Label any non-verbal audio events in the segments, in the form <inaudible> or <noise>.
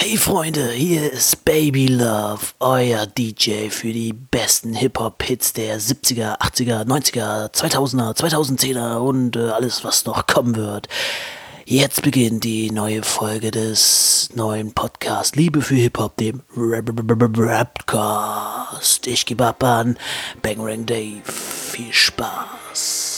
Hey Freunde, hier ist Baby Love, euer DJ für die besten Hip-Hop-Hits der 70er, 80er, 90er, 2000er, 2010er und äh, alles, was noch kommen wird. Jetzt beginnt die neue Folge des neuen Podcasts Liebe für Hip-Hop, dem Rapcast. Ich gebe ab an Bangrang Dave. Viel Spaß.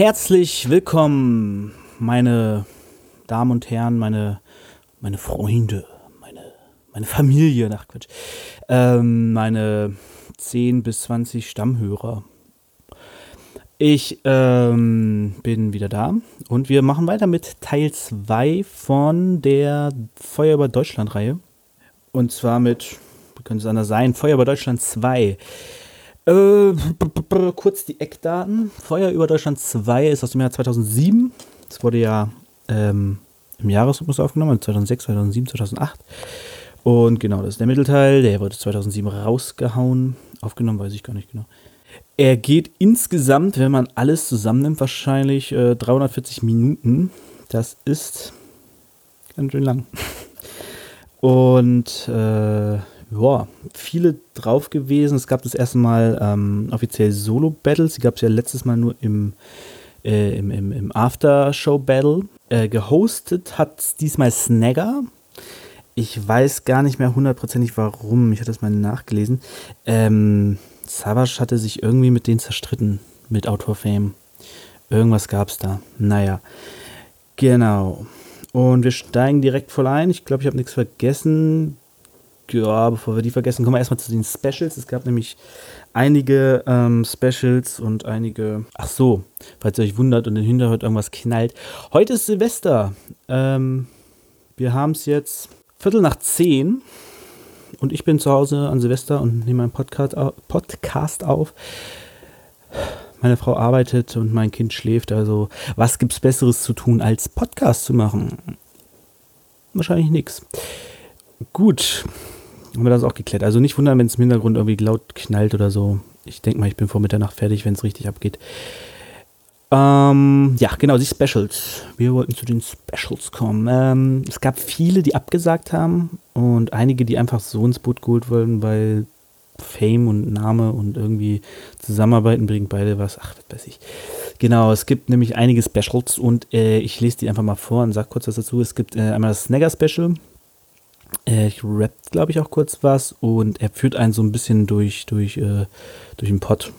Herzlich willkommen, meine Damen und Herren, meine, meine Freunde, meine, meine Familie, nach Quatsch, ähm, meine 10 bis 20 Stammhörer. Ich ähm, bin wieder da und wir machen weiter mit Teil 2 von der Feuer über Deutschland-Reihe. Und zwar mit, wie könnte es anders sein, Feuer über Deutschland 2. Äh, kurz die Eckdaten. Feuer über Deutschland 2 ist aus dem Jahr 2007. Es wurde ja ähm, im Jahresrhythmus aufgenommen, 2006, 2007, 2008. Und genau, das ist der Mittelteil. Der wurde 2007 rausgehauen. Aufgenommen, weiß ich gar nicht genau. Er geht insgesamt, wenn man alles zusammennimmt, wahrscheinlich äh, 340 Minuten. Das ist ganz schön lang. <laughs> Und äh, ja, viele drauf gewesen. Es gab das erste Mal ähm, offiziell Solo-Battles. Die gab es ja letztes Mal nur im, äh, im, im, im After-Show-Battle. Äh, gehostet hat diesmal Snagger. Ich weiß gar nicht mehr hundertprozentig warum. Ich hatte das mal nachgelesen. Ähm, Savage hatte sich irgendwie mit denen zerstritten, mit Autor Fame. Irgendwas gab es da. Naja, genau. Und wir steigen direkt voll ein. Ich glaube, ich habe nichts vergessen ja, bevor wir die vergessen, kommen wir erstmal zu den Specials. Es gab nämlich einige ähm, Specials und einige. Ach so, falls ihr euch wundert und im Hintergrund irgendwas knallt. Heute ist Silvester. Ähm, wir haben es jetzt Viertel nach zehn und ich bin zu Hause an Silvester und nehme meinen Podcast, Podcast auf. Meine Frau arbeitet und mein Kind schläft. Also, was gibt es Besseres zu tun, als Podcast zu machen? Wahrscheinlich nichts. Gut, haben wir das auch geklärt. Also nicht wundern, wenn es im Hintergrund irgendwie laut knallt oder so. Ich denke mal, ich bin vor Mitternacht fertig, wenn es richtig abgeht. Ähm, ja, genau, die Specials. Wir wollten zu den Specials kommen. Ähm, es gab viele, die abgesagt haben und einige, die einfach so ins Boot geholt wurden, weil Fame und Name und irgendwie Zusammenarbeiten bringen beide was. Ach, was weiß ich. Genau, es gibt nämlich einige Specials und äh, ich lese die einfach mal vor und sage kurz was dazu. Es gibt äh, einmal das Snagger Special. Äh, ich rap, glaube ich, auch kurz was und er führt einen so ein bisschen durch, durch, äh, durch den Pott.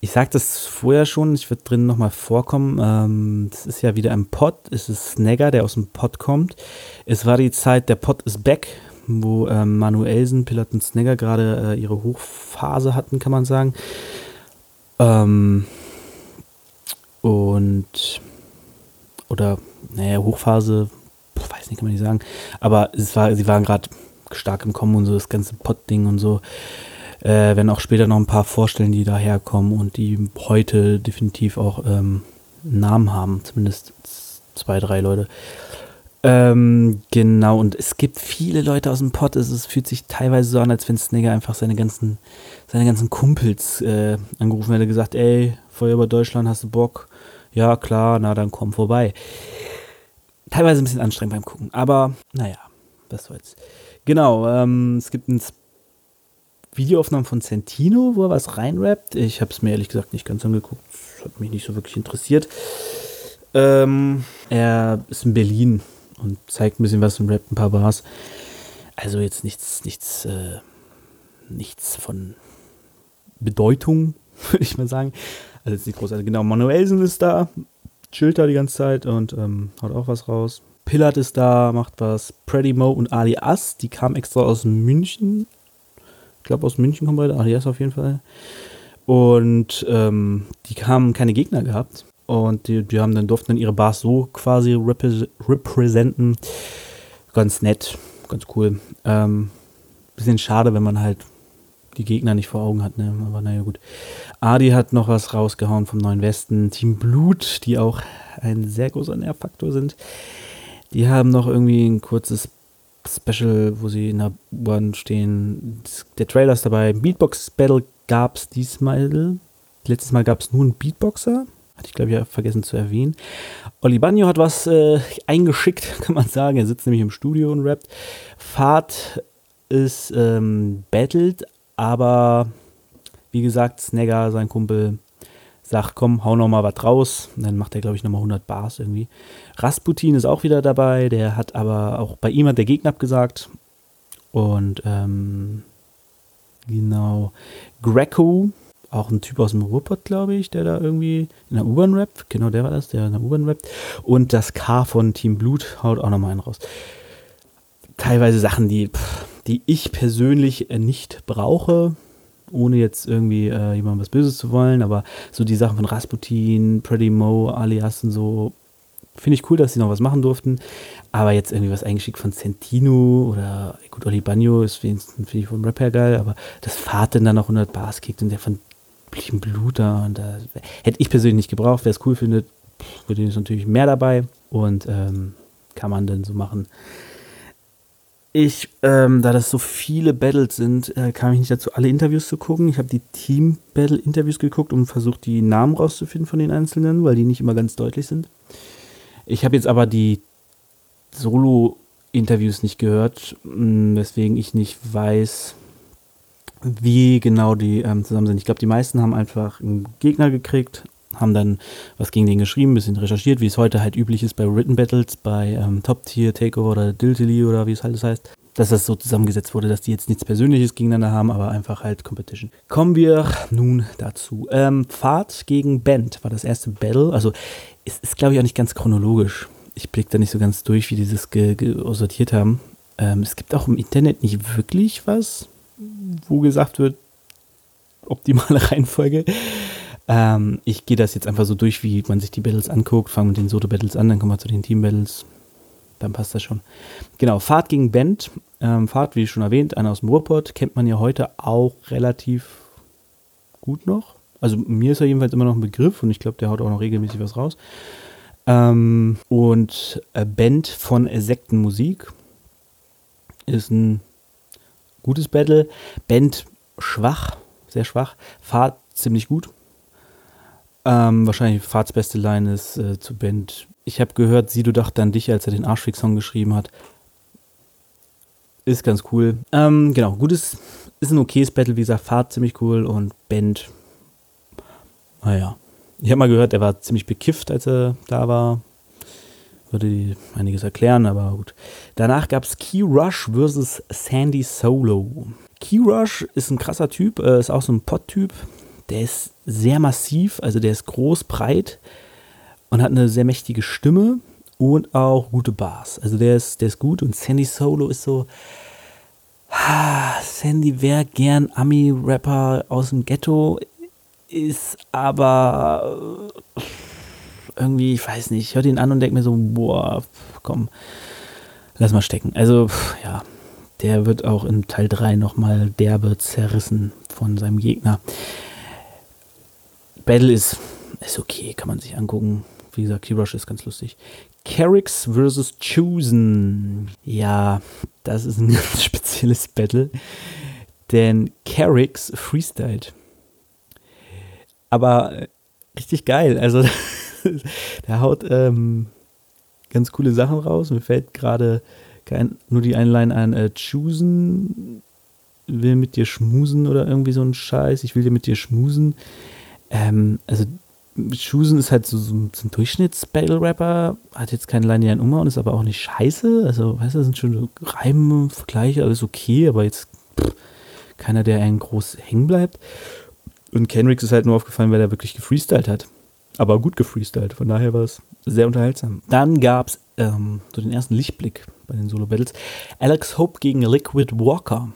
Ich sagte das vorher schon, ich würde drin nochmal vorkommen. Ähm, das ist ja wieder ein Pott. Es ist Snagger, der aus dem Pott kommt. Es war die Zeit, der Pott ist back, wo ähm, Manuelsen, Pilot und Snagger gerade äh, ihre Hochphase hatten, kann man sagen. Ähm, und oder, naja, Hochphase weiß nicht, kann man nicht sagen. Aber es war, sie waren gerade stark im Kommen und so, das ganze Pott-Ding und so. Äh, werden auch später noch ein paar vorstellen, die daherkommen und die heute definitiv auch ähm, einen Namen haben. Zumindest zwei, drei Leute. Ähm, genau, und es gibt viele Leute aus dem Pott. Es, es fühlt sich teilweise so an, als wenn Snagger einfach seine ganzen, seine ganzen Kumpels äh, angerufen hätte, gesagt, ey, Feuer über Deutschland, hast du Bock? Ja, klar, na dann komm vorbei teilweise ein bisschen anstrengend beim Gucken. Aber naja, was soll's. Genau, ähm, es gibt ein Videoaufnahmen von Santino, wo er was reinrappt. Ich habe es mir ehrlich gesagt nicht ganz angeguckt. Das hat mich nicht so wirklich interessiert. Ähm, er ist in Berlin und zeigt ein bisschen was und rappt ein paar Bars. Also jetzt nichts, nichts, äh, nichts von Bedeutung, <laughs> würde ich mal sagen. Also jetzt nicht großartig. Genau, Manuelsen ist da, chillt da die ganze Zeit und ähm, haut auch was raus. Pillard ist da, macht was. Pretty Mo und Ali As, die kamen extra aus München. Ich glaube, aus München kommen beide. Ali As auf jeden Fall. Und ähm, die haben keine Gegner gehabt. Und die, die haben dann durften dann ihre Bars so quasi repräsentieren. Ganz nett, ganz cool. Ähm, bisschen schade, wenn man halt die Gegner nicht vor Augen hat, ne? Aber naja, gut. Adi hat noch was rausgehauen vom Neuen Westen. Team Blut, die auch ein sehr großer Nervfaktor sind. Die haben noch irgendwie ein kurzes Special, wo sie in der U-Bahn stehen. Der Trailer ist dabei. Beatbox Battle gab es diesmal. Letztes Mal gab es nur einen Beatboxer. Hatte ich, glaube ich, vergessen zu erwähnen. Oli Bagno hat was äh, eingeschickt, <laughs> kann man sagen. Er sitzt nämlich im Studio und rappt. Fahrt ist ähm, battelt, aber wie gesagt, Snagger, sein Kumpel, sagt, komm, hau noch mal was raus. Und dann macht er, glaube ich, nochmal 100 Bars irgendwie. Rasputin ist auch wieder dabei. Der hat aber auch bei ihm hat der Gegner abgesagt. Und ähm, genau, Greco, auch ein Typ aus dem Ruhrpott, glaube ich, der da irgendwie in der U-Bahn rappt. Genau, der war das, der in der U-Bahn rappt. Und das K von Team Blut haut auch nochmal einen raus. Teilweise Sachen, die, die ich persönlich nicht brauche ohne jetzt irgendwie äh, jemandem was Böses zu wollen, aber so die Sachen von Rasputin, Pretty Mo, alias und so, finde ich cool, dass sie noch was machen durften. Aber jetzt irgendwie was eingeschickt von Centino oder gut, Oli Bagno ist finde ich vom Rap her geil, aber das Fahrt dann noch 100 Bars kickt und der von Blut da und da hätte ich persönlich nicht gebraucht. Wer es cool findet, für den ist natürlich mehr dabei und ähm, kann man dann so machen. Ich, ähm, da das so viele Battles sind, äh, kam ich nicht dazu, alle Interviews zu gucken. Ich habe die Team-Battle-Interviews geguckt und versucht, die Namen rauszufinden von den Einzelnen, weil die nicht immer ganz deutlich sind. Ich habe jetzt aber die Solo-Interviews nicht gehört, mm, weswegen ich nicht weiß, wie genau die ähm, zusammen sind. Ich glaube, die meisten haben einfach einen Gegner gekriegt, haben dann was gegen den geschrieben, ein bisschen recherchiert, wie es heute halt üblich ist bei Written Battles, bei ähm, Top Tier, Takeover oder Diltily oder wie es halt heißt. Dass das so zusammengesetzt wurde, dass die jetzt nichts Persönliches gegeneinander haben, aber einfach halt Competition. Kommen wir nun dazu. Ähm, Pfad gegen Band war das erste Battle. Also es ist, glaube ich, auch nicht ganz chronologisch. Ich blicke da nicht so ganz durch, wie die das sortiert haben. Ähm, es gibt auch im Internet nicht wirklich was, wo gesagt wird, optimale <laughs> Reihenfolge. Ähm, ich gehe das jetzt einfach so durch, wie man sich die Battles anguckt. Fangen mit den Soto-Battles an, dann kommen wir zu den Team-Battles. Dann passt das schon. Genau, Fahrt gegen Band. Ähm, Fahrt, wie schon erwähnt, einer aus dem Ruhrpott, kennt man ja heute auch relativ gut noch. Also mir ist er jedenfalls immer noch ein Begriff und ich glaube, der haut auch noch regelmäßig was raus. Ähm, und äh, Band von Sektenmusik ist ein gutes Battle. Band schwach, sehr schwach. Fahrt ziemlich gut. Ähm, wahrscheinlich Fahrtsbeste Line ist äh, zu Band. Ich habe gehört, Sido dachte an dich, als er den Arschfix-Song geschrieben hat. Ist ganz cool. Ähm, genau, gutes, ist ein okayes Battle, wie gesagt, Fahrt ziemlich cool und Band. Naja. Ich habe mal gehört, er war ziemlich bekifft, als er da war. Würde einiges erklären, aber gut. Danach gab es Key Rush versus Sandy Solo. Key Rush ist ein krasser Typ, äh, ist auch so ein Pot-Typ der ist sehr massiv, also der ist groß, breit und hat eine sehr mächtige Stimme und auch gute Bars. Also der ist, der ist gut und Sandy Solo ist so. Sandy wäre gern Ami-Rapper aus dem Ghetto, ist aber äh, irgendwie, ich weiß nicht, ich höre den an und denke mir so, boah, komm, lass mal stecken. Also, ja, der wird auch in Teil 3 nochmal derbe zerrissen von seinem Gegner. Battle ist, ist okay, kann man sich angucken. Wie gesagt, Keyrush ist ganz lustig. Carrix vs. Chosen. Ja, das ist ein <laughs> ganz spezielles Battle. Denn Carrix freestylt. Aber äh, richtig geil. Also, <laughs> der haut ähm, ganz coole Sachen raus. Mir fällt gerade nur die eine Line an. Äh, Chosen will mit dir schmusen oder irgendwie so ein Scheiß. Ich will dir mit dir schmusen. Ähm, also Schusen ist halt so, so ein Durchschnitts-Battle-Rapper, hat jetzt keine linearen Nummer und ist aber auch nicht scheiße. Also, weißt du, das sind schon Reime, Vergleiche, alles okay, aber jetzt pff, keiner, der einen groß hängen bleibt. Und Kendricks ist halt nur aufgefallen, weil er wirklich gefreestylt hat. Aber gut gefreestylt, von daher war es sehr unterhaltsam. Dann gab es ähm, so den ersten Lichtblick bei den Solo-Battles. Alex Hope gegen Liquid Walker.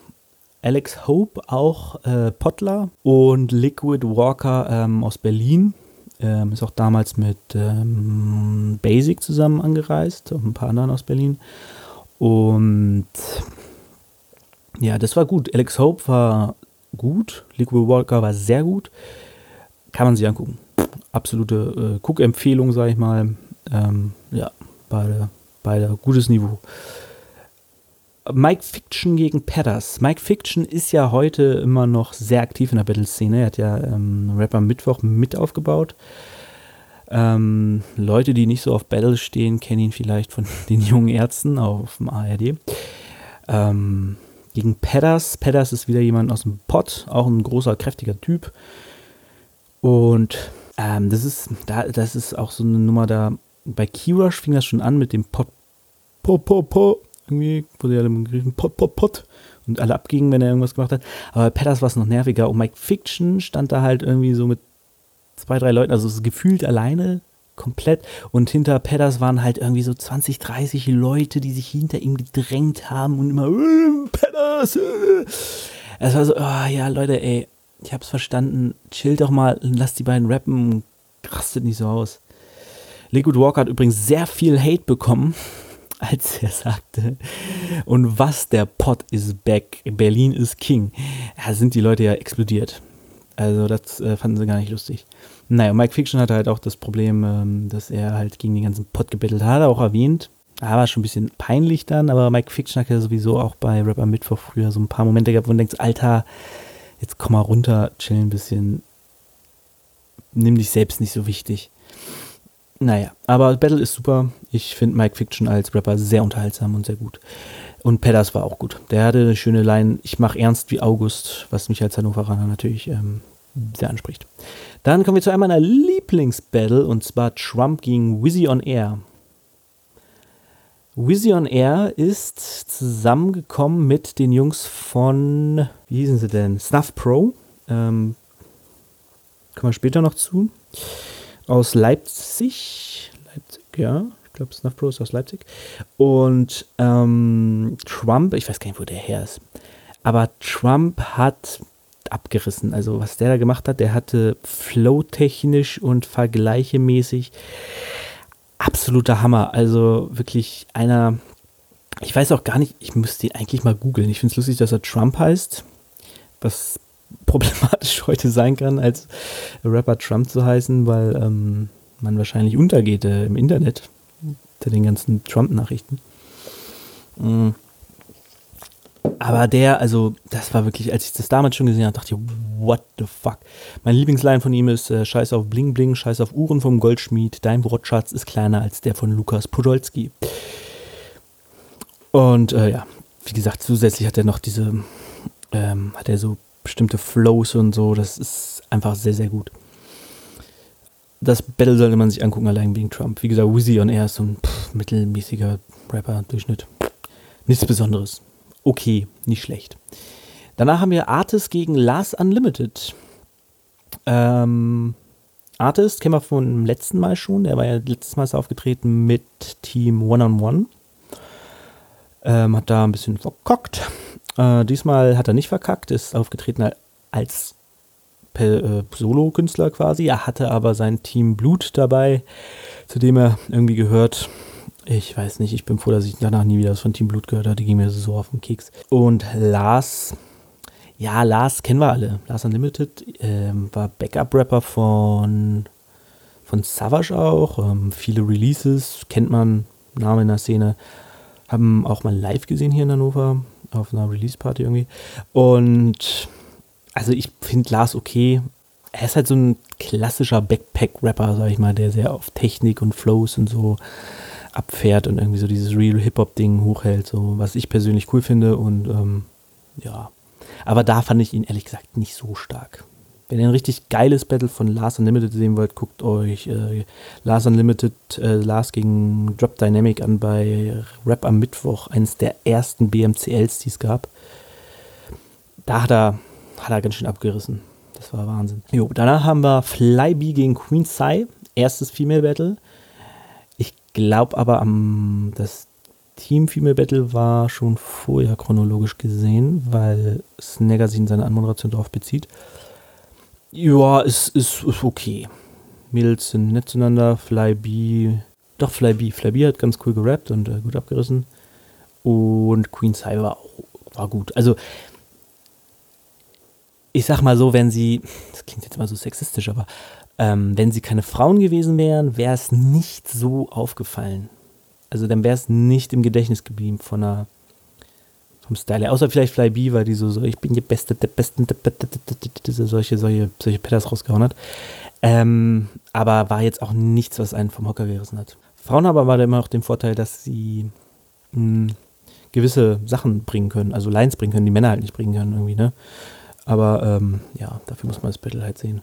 Alex Hope, auch äh, Pottler und Liquid Walker ähm, aus Berlin. Ähm, ist auch damals mit ähm, Basic zusammen angereist und ein paar anderen aus Berlin. Und Ja, das war gut. Alex Hope war gut. Liquid Walker war sehr gut. Kann man sich angucken. Absolute äh, Guck-Empfehlung, sag ich mal. Ähm, ja, beide, beide gutes Niveau. Mike Fiction gegen Pedders. Mike Fiction ist ja heute immer noch sehr aktiv in der Battle-Szene. Er hat ja ähm, Rapper Mittwoch mit aufgebaut. Ähm, Leute, die nicht so auf Battle stehen, kennen ihn vielleicht von <laughs> den jungen Ärzten auf dem ARD. Ähm, gegen Pedders. Pedders ist wieder jemand aus dem Pott, auch ein großer, kräftiger Typ. Und ähm, das ist, da, das ist auch so eine Nummer da. Bei Keyrush fing das schon an mit dem Pot, Pot, Pot, Pot irgendwie wurde ja gegriffen, Pot, Pot, Pot. Und alle abgingen, wenn er irgendwas gemacht hat. Aber Petters war es noch nerviger. Und Mike Fiction stand da halt irgendwie so mit zwei, drei Leuten, also gefühlt alleine komplett. Und hinter Pedders waren halt irgendwie so 20, 30 Leute, die sich hinter ihm gedrängt haben und immer, äh, Pedders! Äh. Es war so, oh, ja, Leute, ey, ich hab's verstanden. Chill doch mal, lass die beiden rappen, rastet nicht so aus. Liquid Walker hat übrigens sehr viel Hate bekommen <laughs> als er sagte, und was der Pot ist back, Berlin ist King. Da sind die Leute ja explodiert. Also das äh, fanden sie gar nicht lustig. Naja, Mike Fiction hatte halt auch das Problem, ähm, dass er halt gegen den ganzen Pot gebettelt hat, auch erwähnt. Da war schon ein bisschen peinlich dann, aber Mike Fiction hat ja sowieso auch bei Rapper Mittwoch früher so ein paar Momente gehabt, wo du denkst, Alter, jetzt komm mal runter, chill ein bisschen. Nimm dich selbst nicht so wichtig. Naja, aber Battle ist super. Ich finde Mike Fiction als Rapper sehr unterhaltsam und sehr gut. Und Pedders war auch gut. Der hatte eine schöne Line, ich mache ernst wie August, was mich als Hannoveraner natürlich ähm, sehr anspricht. Dann kommen wir zu einem meiner Lieblingsbattle und zwar Trump gegen Wizzy on Air. Wizzy on Air ist zusammengekommen mit den Jungs von, wie hießen sie denn? Snuff Pro. Ähm, kommen wir später noch zu aus Leipzig. Leipzig, ja. Ich glaube, Snuff Pro ist aus Leipzig. Und ähm, Trump, ich weiß gar nicht, wo der her ist. Aber Trump hat abgerissen. Also, was der da gemacht hat, der hatte flow-technisch und vergleichemäßig absoluter Hammer. Also wirklich einer. Ich weiß auch gar nicht, ich müsste ihn eigentlich mal googeln. Ich finde es lustig, dass er Trump heißt. Was problematisch <laughs> heute sein kann, als Rapper Trump zu heißen, weil ähm, man wahrscheinlich untergeht äh, im Internet unter den ganzen Trump-Nachrichten. Mhm. Aber der, also, das war wirklich, als ich das damals schon gesehen habe, dachte ich, what the fuck. Mein Lieblingsline von ihm ist: äh, Scheiß auf Bling Bling, Scheiß auf Uhren vom Goldschmied, dein Wortschatz ist kleiner als der von Lukas Podolski. Und äh, ja, wie gesagt, zusätzlich hat er noch diese, ähm, hat er so bestimmte Flows und so. Das ist einfach sehr, sehr gut. Das Battle sollte man sich angucken, allein wegen Trump. Wie gesagt, Wizzy on Air ist so ein pff, mittelmäßiger Rapper-Durchschnitt. Nichts Besonderes. Okay, nicht schlecht. Danach haben wir Artist gegen Last Unlimited. Ähm, Artist kennen wir vom letzten Mal schon. Der war ja letztes Mal aufgetreten mit Team One on One. Ähm, hat da ein bisschen verkockt. Äh, diesmal hat er nicht verkackt, ist aufgetreten als äh, Solo-Künstler quasi. Er hatte aber sein Team Blut dabei, zu dem er irgendwie gehört. Ich weiß nicht, ich bin froh, dass ich danach nie wieder was von Team Blut gehört habe. Die ging mir so auf den Keks. Und Lars, ja, Lars kennen wir alle. Lars Unlimited ähm, war Backup-Rapper von, von Savage auch. Ähm, viele Releases, kennt man, Name in der Szene. Haben auch mal live gesehen hier in Hannover auf einer Release-Party irgendwie. Und also ich finde Lars okay. Er ist halt so ein klassischer Backpack-Rapper, sag ich mal, der sehr auf Technik und Flows und so abfährt und irgendwie so dieses Real Hip-Hop-Ding hochhält, so was ich persönlich cool finde und ähm, ja. Aber da fand ich ihn ehrlich gesagt nicht so stark. Wenn ihr ein richtig geiles Battle von Lars Unlimited sehen wollt, guckt euch äh, Lars Unlimited, äh, Lars gegen Drop Dynamic an bei Rap am Mittwoch, eines der ersten BMCLs, die es gab. Da hat er, hat er ganz schön abgerissen. Das war Wahnsinn. Jo, danach haben wir Flyby gegen Queen Sai, erstes Female Battle. Ich glaube aber, am, das Team Female Battle war schon vorher chronologisch gesehen, weil Snagger sich in seine Anmoderation darauf bezieht. Ja, es ist, ist okay. Mädels sind nett zueinander. Flyby, doch Flyby. Flyby hat ganz cool gerappt und äh, gut abgerissen. Und Queen Sai war war gut. Also, ich sag mal so, wenn sie, das klingt jetzt mal so sexistisch, aber ähm, wenn sie keine Frauen gewesen wären, wäre es nicht so aufgefallen. Also dann wäre es nicht im Gedächtnis geblieben von einer, vom Style. Außer vielleicht Flyby, weil die so, so, ich bin die Beste, der Beste, der Beste, solche, solche, solche Petters rausgehauen hat. Ähm, aber war jetzt auch nichts, was einen vom Hocker gerissen hat. Frauen aber war da immer noch den Vorteil, dass sie mh, hm, gewisse Sachen bringen können, also Lines bringen können, die Männer halt nicht bringen können irgendwie, ne? Aber ähm, ja, dafür muss man das Battle halt sehen.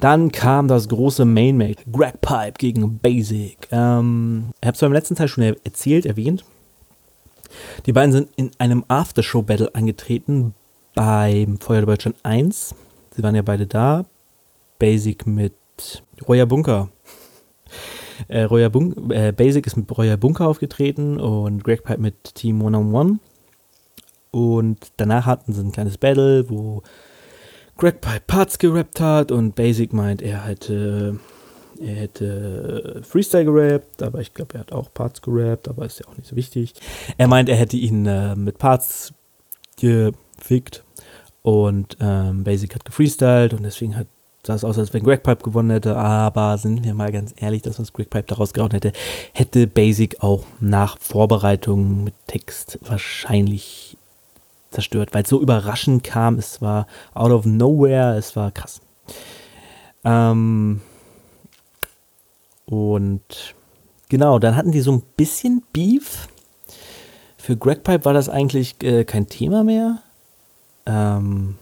Dann kam das große Mainmate, Greg Pipe gegen Basic. Ähm, ich habe es beim letzten Teil schon erzählt, erwähnt. Die beiden sind in einem Aftershow-Battle angetreten beim Feuer Deutschland 1. Sie waren ja beide da. Basic mit Roya Bunker. Äh, Roya Bun äh, Basic ist mit Roya Bunker aufgetreten und Greg Pipe mit Team One on One. Und danach hatten sie ein kleines Battle, wo Greg Pipe Parts gerappt hat und Basic meint, er hätte, er hätte Freestyle gerappt, aber ich glaube, er hat auch Parts gerappt, aber ist ja auch nicht so wichtig. Er meint, er hätte ihn äh, mit Parts gefickt und ähm, Basic hat gefreestylt und deswegen hat sah es aus, als wenn Greg Pipe gewonnen hätte, aber sind wir mal ganz ehrlich, das, was Greg Pipe daraus gehauen hätte, hätte Basic auch nach Vorbereitung mit Text wahrscheinlich zerstört, weil es so überraschend kam. Es war out of nowhere, es war krass. Ähm, und genau, dann hatten die so ein bisschen Beef. Für Greg Pipe war das eigentlich äh, kein Thema mehr. Ähm,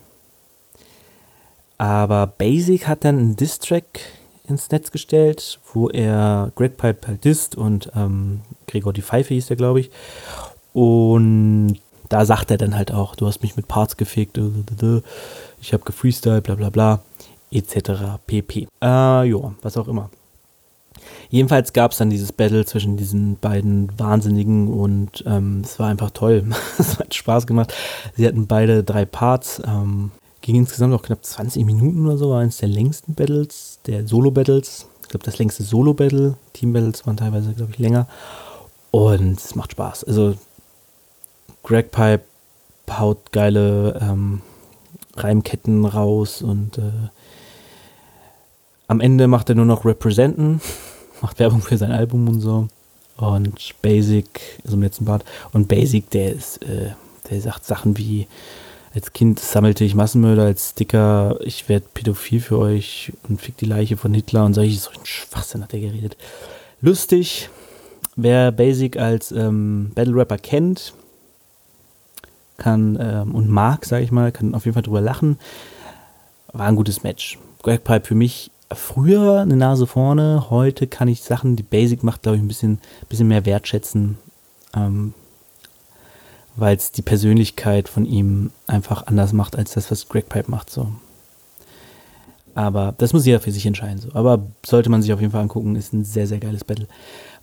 aber Basic hat dann einen Diss-Track ins Netz gestellt, wo er Greg Pipe halt disst und ähm, Gregor die Pfeife hieß der, glaube ich. Und da sagt er dann halt auch, du hast mich mit Parts gefickt, ich habe gefreestylt, bla bla bla, etc. pp. Äh, jo, was auch immer. Jedenfalls gab es dann dieses Battle zwischen diesen beiden Wahnsinnigen und ähm, es war einfach toll. <laughs> es hat Spaß gemacht. Sie hatten beide drei Parts. Ähm, ging insgesamt auch knapp 20 Minuten oder so, war eines der längsten Battles, der Solo-Battles. Ich glaube, das längste Solo-Battle. Team-Battles waren teilweise, glaube ich, länger. Und es macht Spaß. Also Greg Pipe haut geile ähm, Reimketten raus und äh, am Ende macht er nur noch Representen, macht Werbung für sein Album und so. Und Basic, also im letzten Part, und Basic, der ist, äh, der sagt Sachen wie, als Kind sammelte ich Massenmörder als Sticker, ich werde pädophil für euch und fick die Leiche von Hitler und solche, so Schwachsinn hat er geredet. Lustig, wer Basic als ähm, Battle Rapper kennt, kann ähm, und mag, sage ich mal, kann auf jeden Fall drüber lachen. War ein gutes Match. Greg Pipe für mich früher eine Nase vorne, heute kann ich Sachen, die Basic macht, glaube ich, ein bisschen, bisschen mehr wertschätzen, ähm, weil es die Persönlichkeit von ihm einfach anders macht, als das, was Greg Pipe macht. So. Aber das muss jeder für sich entscheiden. So. Aber sollte man sich auf jeden Fall angucken, ist ein sehr, sehr geiles Battle.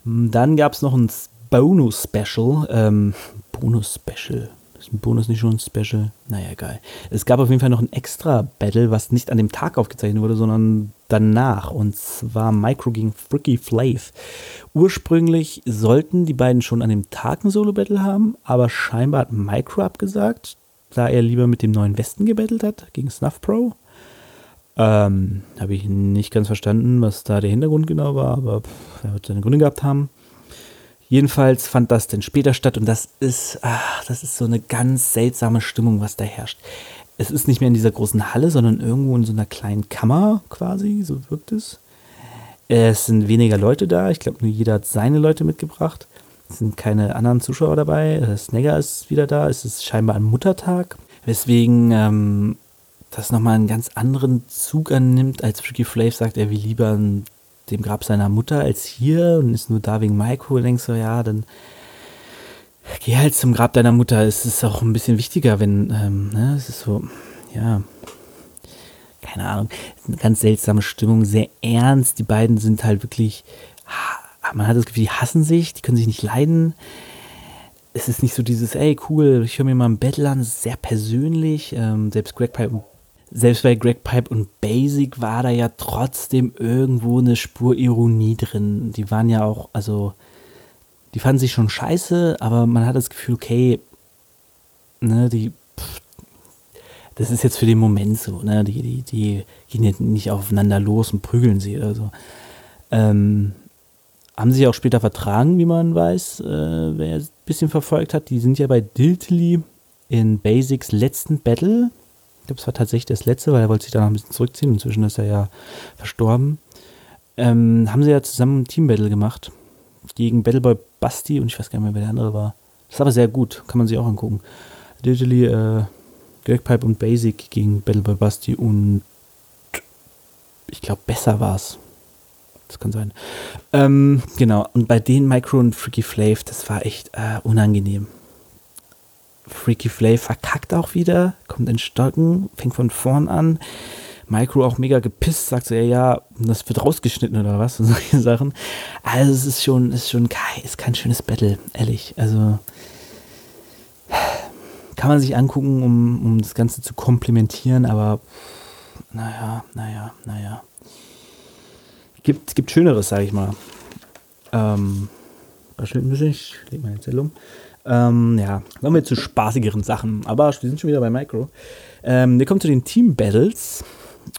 Dann gab es noch ein Bonus-Special. Ähm, Bonus-Special. Ist ein Bonus nicht schon ein Special? Naja, egal. Es gab auf jeden Fall noch ein extra Battle, was nicht an dem Tag aufgezeichnet wurde, sondern danach. Und zwar Micro gegen Freaky Flav. Ursprünglich sollten die beiden schon an dem Tag ein Solo-Battle haben, aber scheinbar hat Micro abgesagt, da er lieber mit dem neuen Westen gebettelt hat, gegen Snuff Pro. Ähm, habe ich nicht ganz verstanden, was da der Hintergrund genau war, aber pff, er wird seine Gründe gehabt haben. Jedenfalls fand das denn später statt und das ist, ach, das ist so eine ganz seltsame Stimmung, was da herrscht. Es ist nicht mehr in dieser großen Halle, sondern irgendwo in so einer kleinen Kammer quasi, so wirkt es. Es sind weniger Leute da, ich glaube nur jeder hat seine Leute mitgebracht. Es sind keine anderen Zuschauer dabei. Snagger ist wieder da, es ist scheinbar ein Muttertag, weswegen ähm, das nochmal einen ganz anderen Zug annimmt, als Freaky Flav sagt, er will lieber ein dem Grab seiner Mutter als hier und ist nur da wegen Maiko. Und denkst so, ja, dann geh halt zum Grab deiner Mutter. Es ist auch ein bisschen wichtiger, wenn, ähm, ne, es ist so, ja, keine Ahnung, eine ganz seltsame Stimmung, sehr ernst. Die beiden sind halt wirklich, man hat das Gefühl, die hassen sich, die können sich nicht leiden. Es ist nicht so dieses, ey, cool, ich höre mir mal ein Battle an, sehr persönlich. Ähm, selbst Greg selbst bei Greg Pipe und Basic war da ja trotzdem irgendwo eine Spur Ironie drin. Die waren ja auch, also, die fanden sich schon scheiße, aber man hat das Gefühl, okay, ne, die, pff, das ist jetzt für den Moment so, ne, die, die, die gehen jetzt nicht aufeinander los und prügeln sie oder so. Ähm, haben sich auch später vertragen, wie man weiß, äh, wer ein bisschen verfolgt hat. Die sind ja bei Diltily in Basics letzten Battle. Ich glaube, es war tatsächlich das letzte, weil er wollte sich da noch ein bisschen zurückziehen. Inzwischen ist er ja verstorben. Ähm, haben sie ja zusammen ein Team-Battle gemacht. Gegen Battleboy Basti und ich weiß gar nicht mehr, wer der andere war. Das ist aber sehr gut, kann man sich auch angucken. Digitally, äh, Gagpipe und Basic gegen Battleboy Basti und ich glaube, besser war es. Das kann sein. Ähm, genau, und bei den Micro und Freaky Flav, das war echt äh, unangenehm. Freaky Flav verkackt auch wieder, kommt in Stocken, fängt von vorn an. Micro auch mega gepisst, sagt so, ja, ja, das wird rausgeschnitten oder was <laughs> und solche Sachen. Also es ist schon, ist schon kein, ist kein schönes Battle, ehrlich. Also kann man sich angucken, um, um das Ganze zu komplementieren, aber naja, naja, naja. Gibt, gibt Schöneres, sag ich mal. Ähm, ein bisschen, ich leg mal den Zettel um. Ähm, ja, kommen wir zu spaßigeren Sachen. Aber wir sind schon wieder bei Micro. Ähm, wir kommen zu den Team Battles.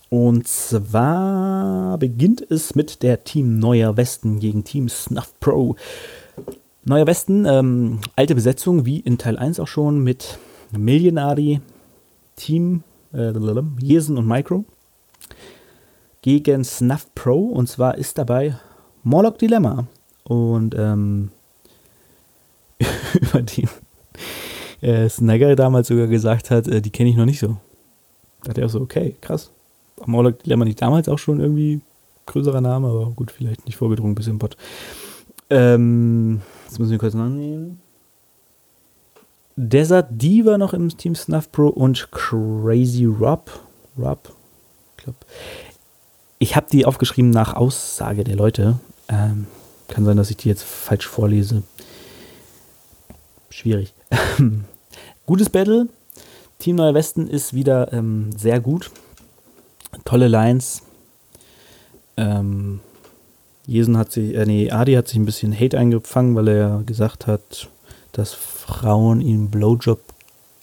Und zwar beginnt es mit der Team Neuer Westen gegen Team Snuff Pro. Neuer Westen, ähm, alte Besetzung, wie in Teil 1 auch schon, mit Millionari, Team, äh, Jesen und Micro gegen Snuff Pro. Und zwar ist dabei Morlock Dilemma. Und ähm, <laughs> über die äh, Snagger damals sogar gesagt hat, äh, die kenne ich noch nicht so. Da dachte er auch so, okay, krass. Morlock Dilemma nicht damals auch schon irgendwie größerer Name, aber gut, vielleicht nicht vorgedrungen bis im Bot. Ähm, jetzt müssen wir kurz nachnehmen. Desert Diva noch im Team Snuff Pro und Crazy Rob. Rob, ich glaube, ich habe die aufgeschrieben nach Aussage der Leute. Ähm, kann sein, dass ich die jetzt falsch vorlese. Schwierig. <laughs> Gutes Battle. Team Neuer Westen ist wieder ähm, sehr gut. Tolle Lines. Ähm, Jesen hat sich, äh, nee, Adi hat sich ein bisschen Hate eingefangen, weil er gesagt hat, dass Frauen ihm Blowjob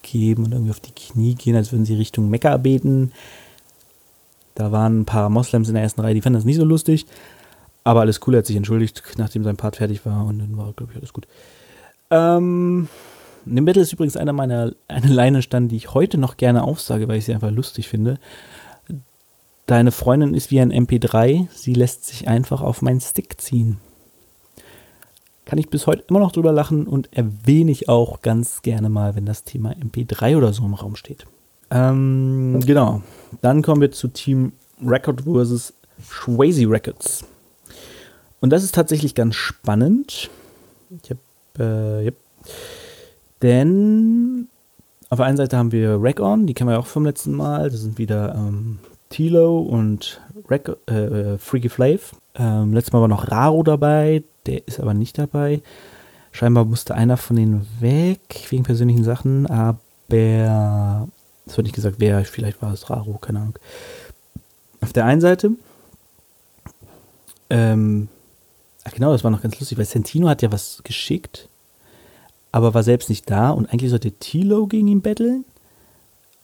geben und irgendwie auf die Knie gehen, als würden sie Richtung Mekka beten. Da waren ein paar Moslems in der ersten Reihe, die fanden das nicht so lustig. Aber alles cool, er hat sich entschuldigt, nachdem sein Part fertig war und dann war, glaube ich, alles gut. Ähm, in dem Battle ist übrigens einer meiner eine Leine stand, die ich heute noch gerne aufsage, weil ich sie einfach lustig finde. Deine Freundin ist wie ein MP3, sie lässt sich einfach auf meinen Stick ziehen. Kann ich bis heute immer noch drüber lachen und erwähne ich auch ganz gerne mal, wenn das Thema MP3 oder so im Raum steht. Ähm, genau. Dann kommen wir zu Team Record vs. Swayze Records. Und das ist tatsächlich ganz spannend. Ich hab, äh, yep. Denn auf der einen Seite haben wir Rack-On, die kennen wir auch vom letzten Mal. Das sind wieder ähm, Tilo und Rack, äh, Freaky Flav. Ähm, letztes Mal war noch Raro dabei, der ist aber nicht dabei. Scheinbar musste einer von denen weg, wegen persönlichen Sachen, aber es wird nicht gesagt, wer, vielleicht war es Raro, keine Ahnung. Auf der einen Seite, ähm, ach genau, das war noch ganz lustig, weil Sentino hat ja was geschickt, aber war selbst nicht da und eigentlich sollte Tilo gegen ihn battlen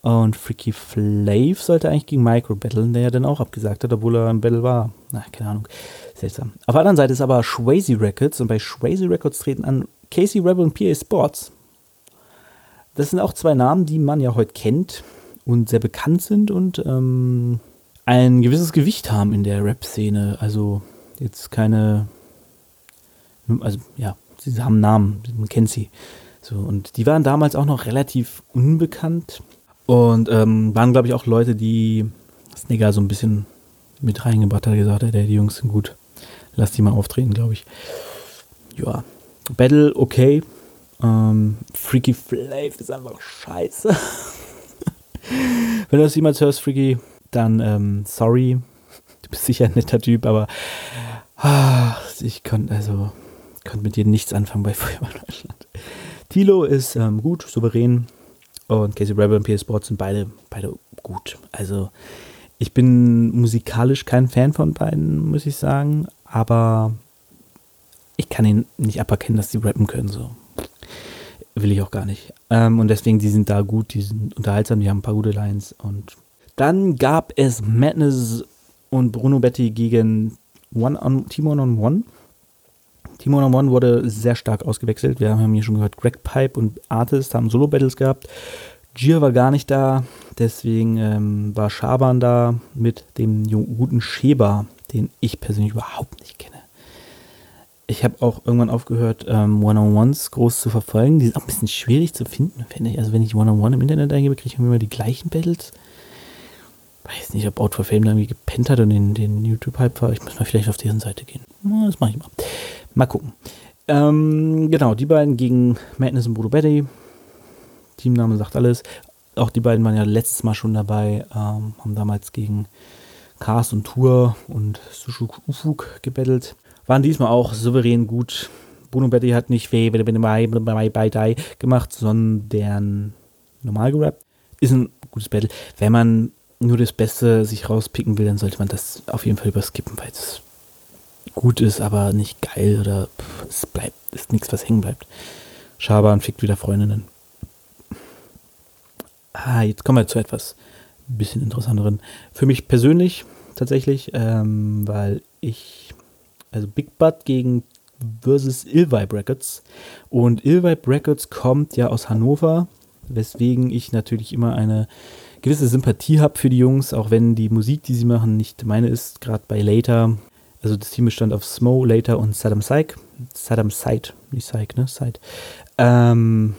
und Freaky Flav sollte eigentlich gegen Micro battlen, der ja dann auch abgesagt hat, obwohl er im Battle war. Na, keine Ahnung. Seltsam. Auf der anderen Seite ist aber Swayze Records und bei Swayze Records treten an Casey Rebel und PA Sports. Das sind auch zwei Namen, die man ja heute kennt und sehr bekannt sind und ähm, ein gewisses Gewicht haben in der Rap-Szene. Also jetzt keine, also ja, sie haben Namen, man kennt sie. So, und die waren damals auch noch relativ unbekannt und ähm, waren, glaube ich, auch Leute, die Snigger so ein bisschen mit reingebracht hat, gesagt hat, die Jungs sind gut, lass die mal auftreten, glaube ich. Ja, Battle okay, ähm, Freaky Flav ist einfach scheiße. <laughs> Wenn du das jemals hörst, Freaky, dann ähm, sorry. Du bist sicher ein netter Typ, aber ach, ich konnte also konnte mit dir nichts anfangen bei <laughs> Feuerwehr Deutschland. Tilo ist ähm, gut, souverän und Casey Rebel und PS Sports sind beide, beide gut. Also ich bin musikalisch kein Fan von beiden, muss ich sagen, aber ich kann ihn nicht aberkennen, dass sie rappen können. So will ich auch gar nicht. Ähm, und deswegen, die sind da gut, die sind unterhaltsam, die haben ein paar gute Lines. Und dann gab es Madness und Bruno Betty gegen One on, Team One on One. Team One on One wurde sehr stark ausgewechselt. Wir haben hier schon gehört, Greg Pipe und Artist haben Solo-Battles gehabt. Gier war gar nicht da, deswegen ähm, war Schaban da mit dem guten Schäber, den ich persönlich überhaupt nicht kenne. Ich habe auch irgendwann aufgehört, ähm, One-on-Ones groß zu verfolgen. Die sind auch ein bisschen schwierig zu finden, finde ich. Also wenn ich One-on-One -on -One im Internet eingebe, kriege ich immer die gleichen Battles. Weiß nicht, ob Out for Fame da irgendwie gepennt hat und den, den YouTube-Hype war. Ich muss mal vielleicht auf deren Seite gehen. Das mache ich mal. Mal gucken. Ähm, genau, die beiden gegen Madness und Bruno Betty. Teamname sagt alles. Auch die beiden waren ja letztes Mal schon dabei, ähm, haben damals gegen Cars und Tour und Sushuk Ufuk gebettelt. Waren diesmal auch souverän gut. Bruno Betty hat nicht weh gemacht, sondern normal gerappt. Ist ein gutes Battle. Wenn man nur das Beste sich rauspicken will, dann sollte man das auf jeden Fall überskippen, weil es gut ist, aber nicht geil oder pff, es bleibt, ist nichts, was hängen bleibt. Schaban fickt wieder Freundinnen. Ah, jetzt kommen wir zu etwas ein bisschen interessanteren. Für mich persönlich tatsächlich, ähm, weil ich, also Big Butt gegen versus Illvibe Records. Und Illvibe Records kommt ja aus Hannover, weswegen ich natürlich immer eine gewisse Sympathie habe für die Jungs, auch wenn die Musik, die sie machen, nicht meine ist. Gerade bei Later, also das Team bestand auf Smo, Later und Saddam Syke. Saddam Syke, nicht Syke, ne? Syke. Ähm,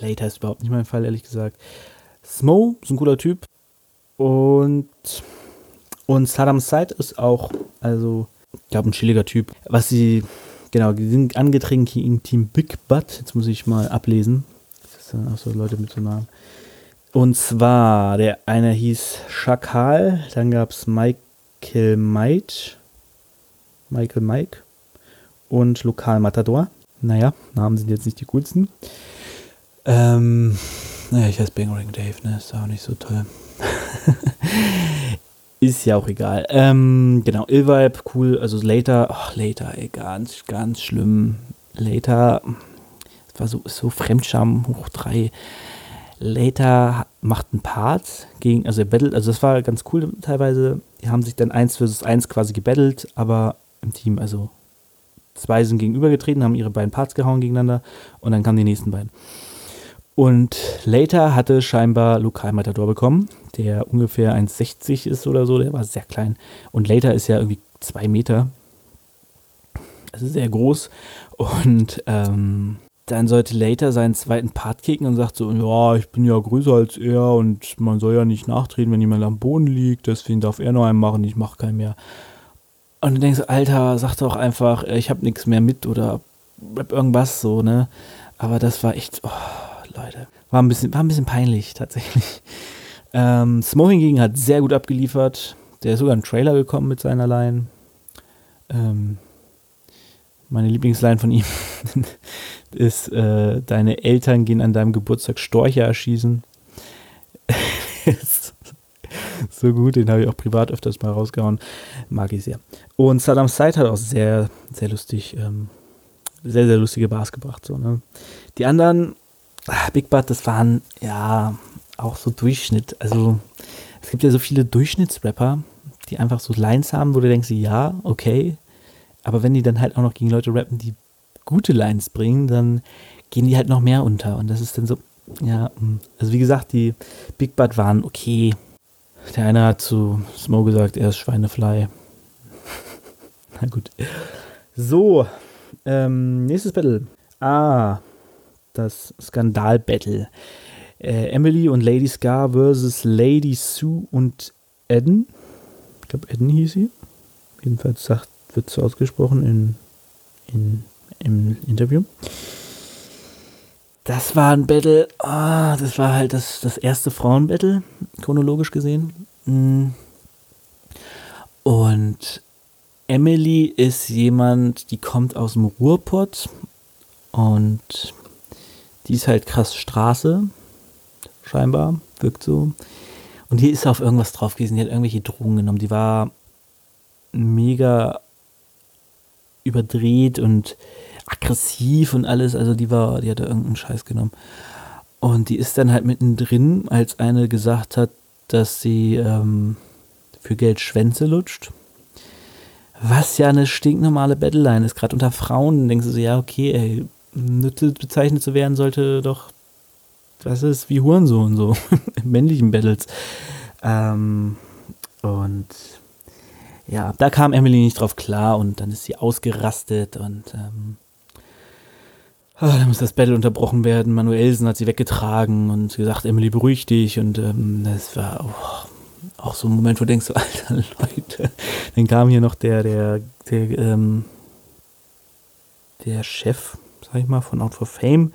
Later ist überhaupt nicht mein Fall, ehrlich gesagt. Smo ist ein cooler Typ. Und, und Saddam Said ist auch, also, ich glaube, ein chilliger Typ. Was sie, genau, die sind angetreten gegen Team Big Butt. Jetzt muss ich mal ablesen. Das sind auch so Leute mit so Namen. Und zwar, der eine hieß Schakal, dann gab es Michael Mike, Michael Mike und Lokal Matador. Naja, Namen sind jetzt nicht die coolsten. Ähm, naja, ich heiße Bangering Dave, ne? Ist auch nicht so toll. <laughs> ist ja auch egal. Ähm, genau, Illvibe, cool. Also Later, ach, Later, ey, ganz, ganz schlimm. Later, das war so, so Fremdscham hoch drei. Later macht einen Part gegen, also er battelt, also das war ganz cool teilweise. Die haben sich dann eins versus eins quasi gebettelt, aber im Team, also zwei sind gegenübergetreten, haben ihre beiden Parts gehauen gegeneinander und dann kamen die nächsten beiden. Und Later hatte scheinbar Lokal Matador bekommen, der ungefähr 1,60 ist oder so, der war sehr klein. Und Later ist ja irgendwie zwei Meter. Also sehr groß. Und ähm, dann sollte Later seinen zweiten Part kicken und sagt so, ja, ich bin ja größer als er und man soll ja nicht nachtreten, wenn jemand am Boden liegt, deswegen darf er noch einen machen, ich mache keinen mehr. Und du denkst, Alter, sag doch einfach, ich habe nichts mehr mit oder irgendwas so, ne? Aber das war echt, oh, Leute. War ein bisschen, war ein bisschen peinlich, tatsächlich. <laughs> Ähm, Smo hingegen hat sehr gut abgeliefert. Der ist sogar ein Trailer gekommen mit seiner Line. Ähm, meine Lieblingsline von ihm <laughs> ist, äh, deine Eltern gehen an deinem Geburtstag Storche erschießen. <laughs> so gut, den habe ich auch privat öfters mal rausgehauen. Mag ich sehr. Und Saddam Said hat auch sehr, sehr lustig, ähm, sehr, sehr lustige Bars gebracht. So, ne? Die anderen Ah, Big Butt, das waren ja auch so Durchschnitt. Also es gibt ja so viele Durchschnittsrapper, die einfach so Lines haben, wo du denkst, ja, okay. Aber wenn die dann halt auch noch gegen Leute rappen, die gute Lines bringen, dann gehen die halt noch mehr unter. Und das ist dann so, ja, hm. also wie gesagt, die Big Butt waren okay. Der eine hat zu Smo gesagt, er ist Schweinefly. <laughs> Na gut. So, ähm, nächstes Battle. Ah, das Skandal-Battle. Äh, Emily und Lady Scar versus Lady Sue und Eden. Ich glaube, Eden hieß sie. Jedenfalls sagt, wird so ausgesprochen in, in, im Interview. Das war ein Battle, oh, das war halt das, das erste Frauenbattle, chronologisch gesehen. Mm. Und Emily ist jemand, die kommt aus dem Ruhrpott und die ist halt krass Straße, scheinbar, wirkt so. Und die ist auf irgendwas drauf gewesen, die hat irgendwelche Drogen genommen. Die war mega überdreht und aggressiv und alles. Also die war, die hatte irgendeinen Scheiß genommen. Und die ist dann halt mittendrin, als eine gesagt hat, dass sie ähm, für Geld Schwänze lutscht. Was ja eine stinknormale Battleline ist. Gerade unter Frauen denkst du so, ja, okay, ey, Nütze bezeichnet zu werden sollte doch, was ist, wie Hurensohn so, <laughs> in männlichen Battles. Ähm, und ja, da kam Emily nicht drauf klar und dann ist sie ausgerastet und ähm, oh, dann muss das Battle unterbrochen werden. Manuelsen hat sie weggetragen und gesagt, Emily, beruhig dich und ähm, das war oh, auch so ein Moment, wo du denkst, so, <laughs> alter Leute, dann kam hier noch der, der, der, ähm, der Chef, sag ich mal, von Out for Fame,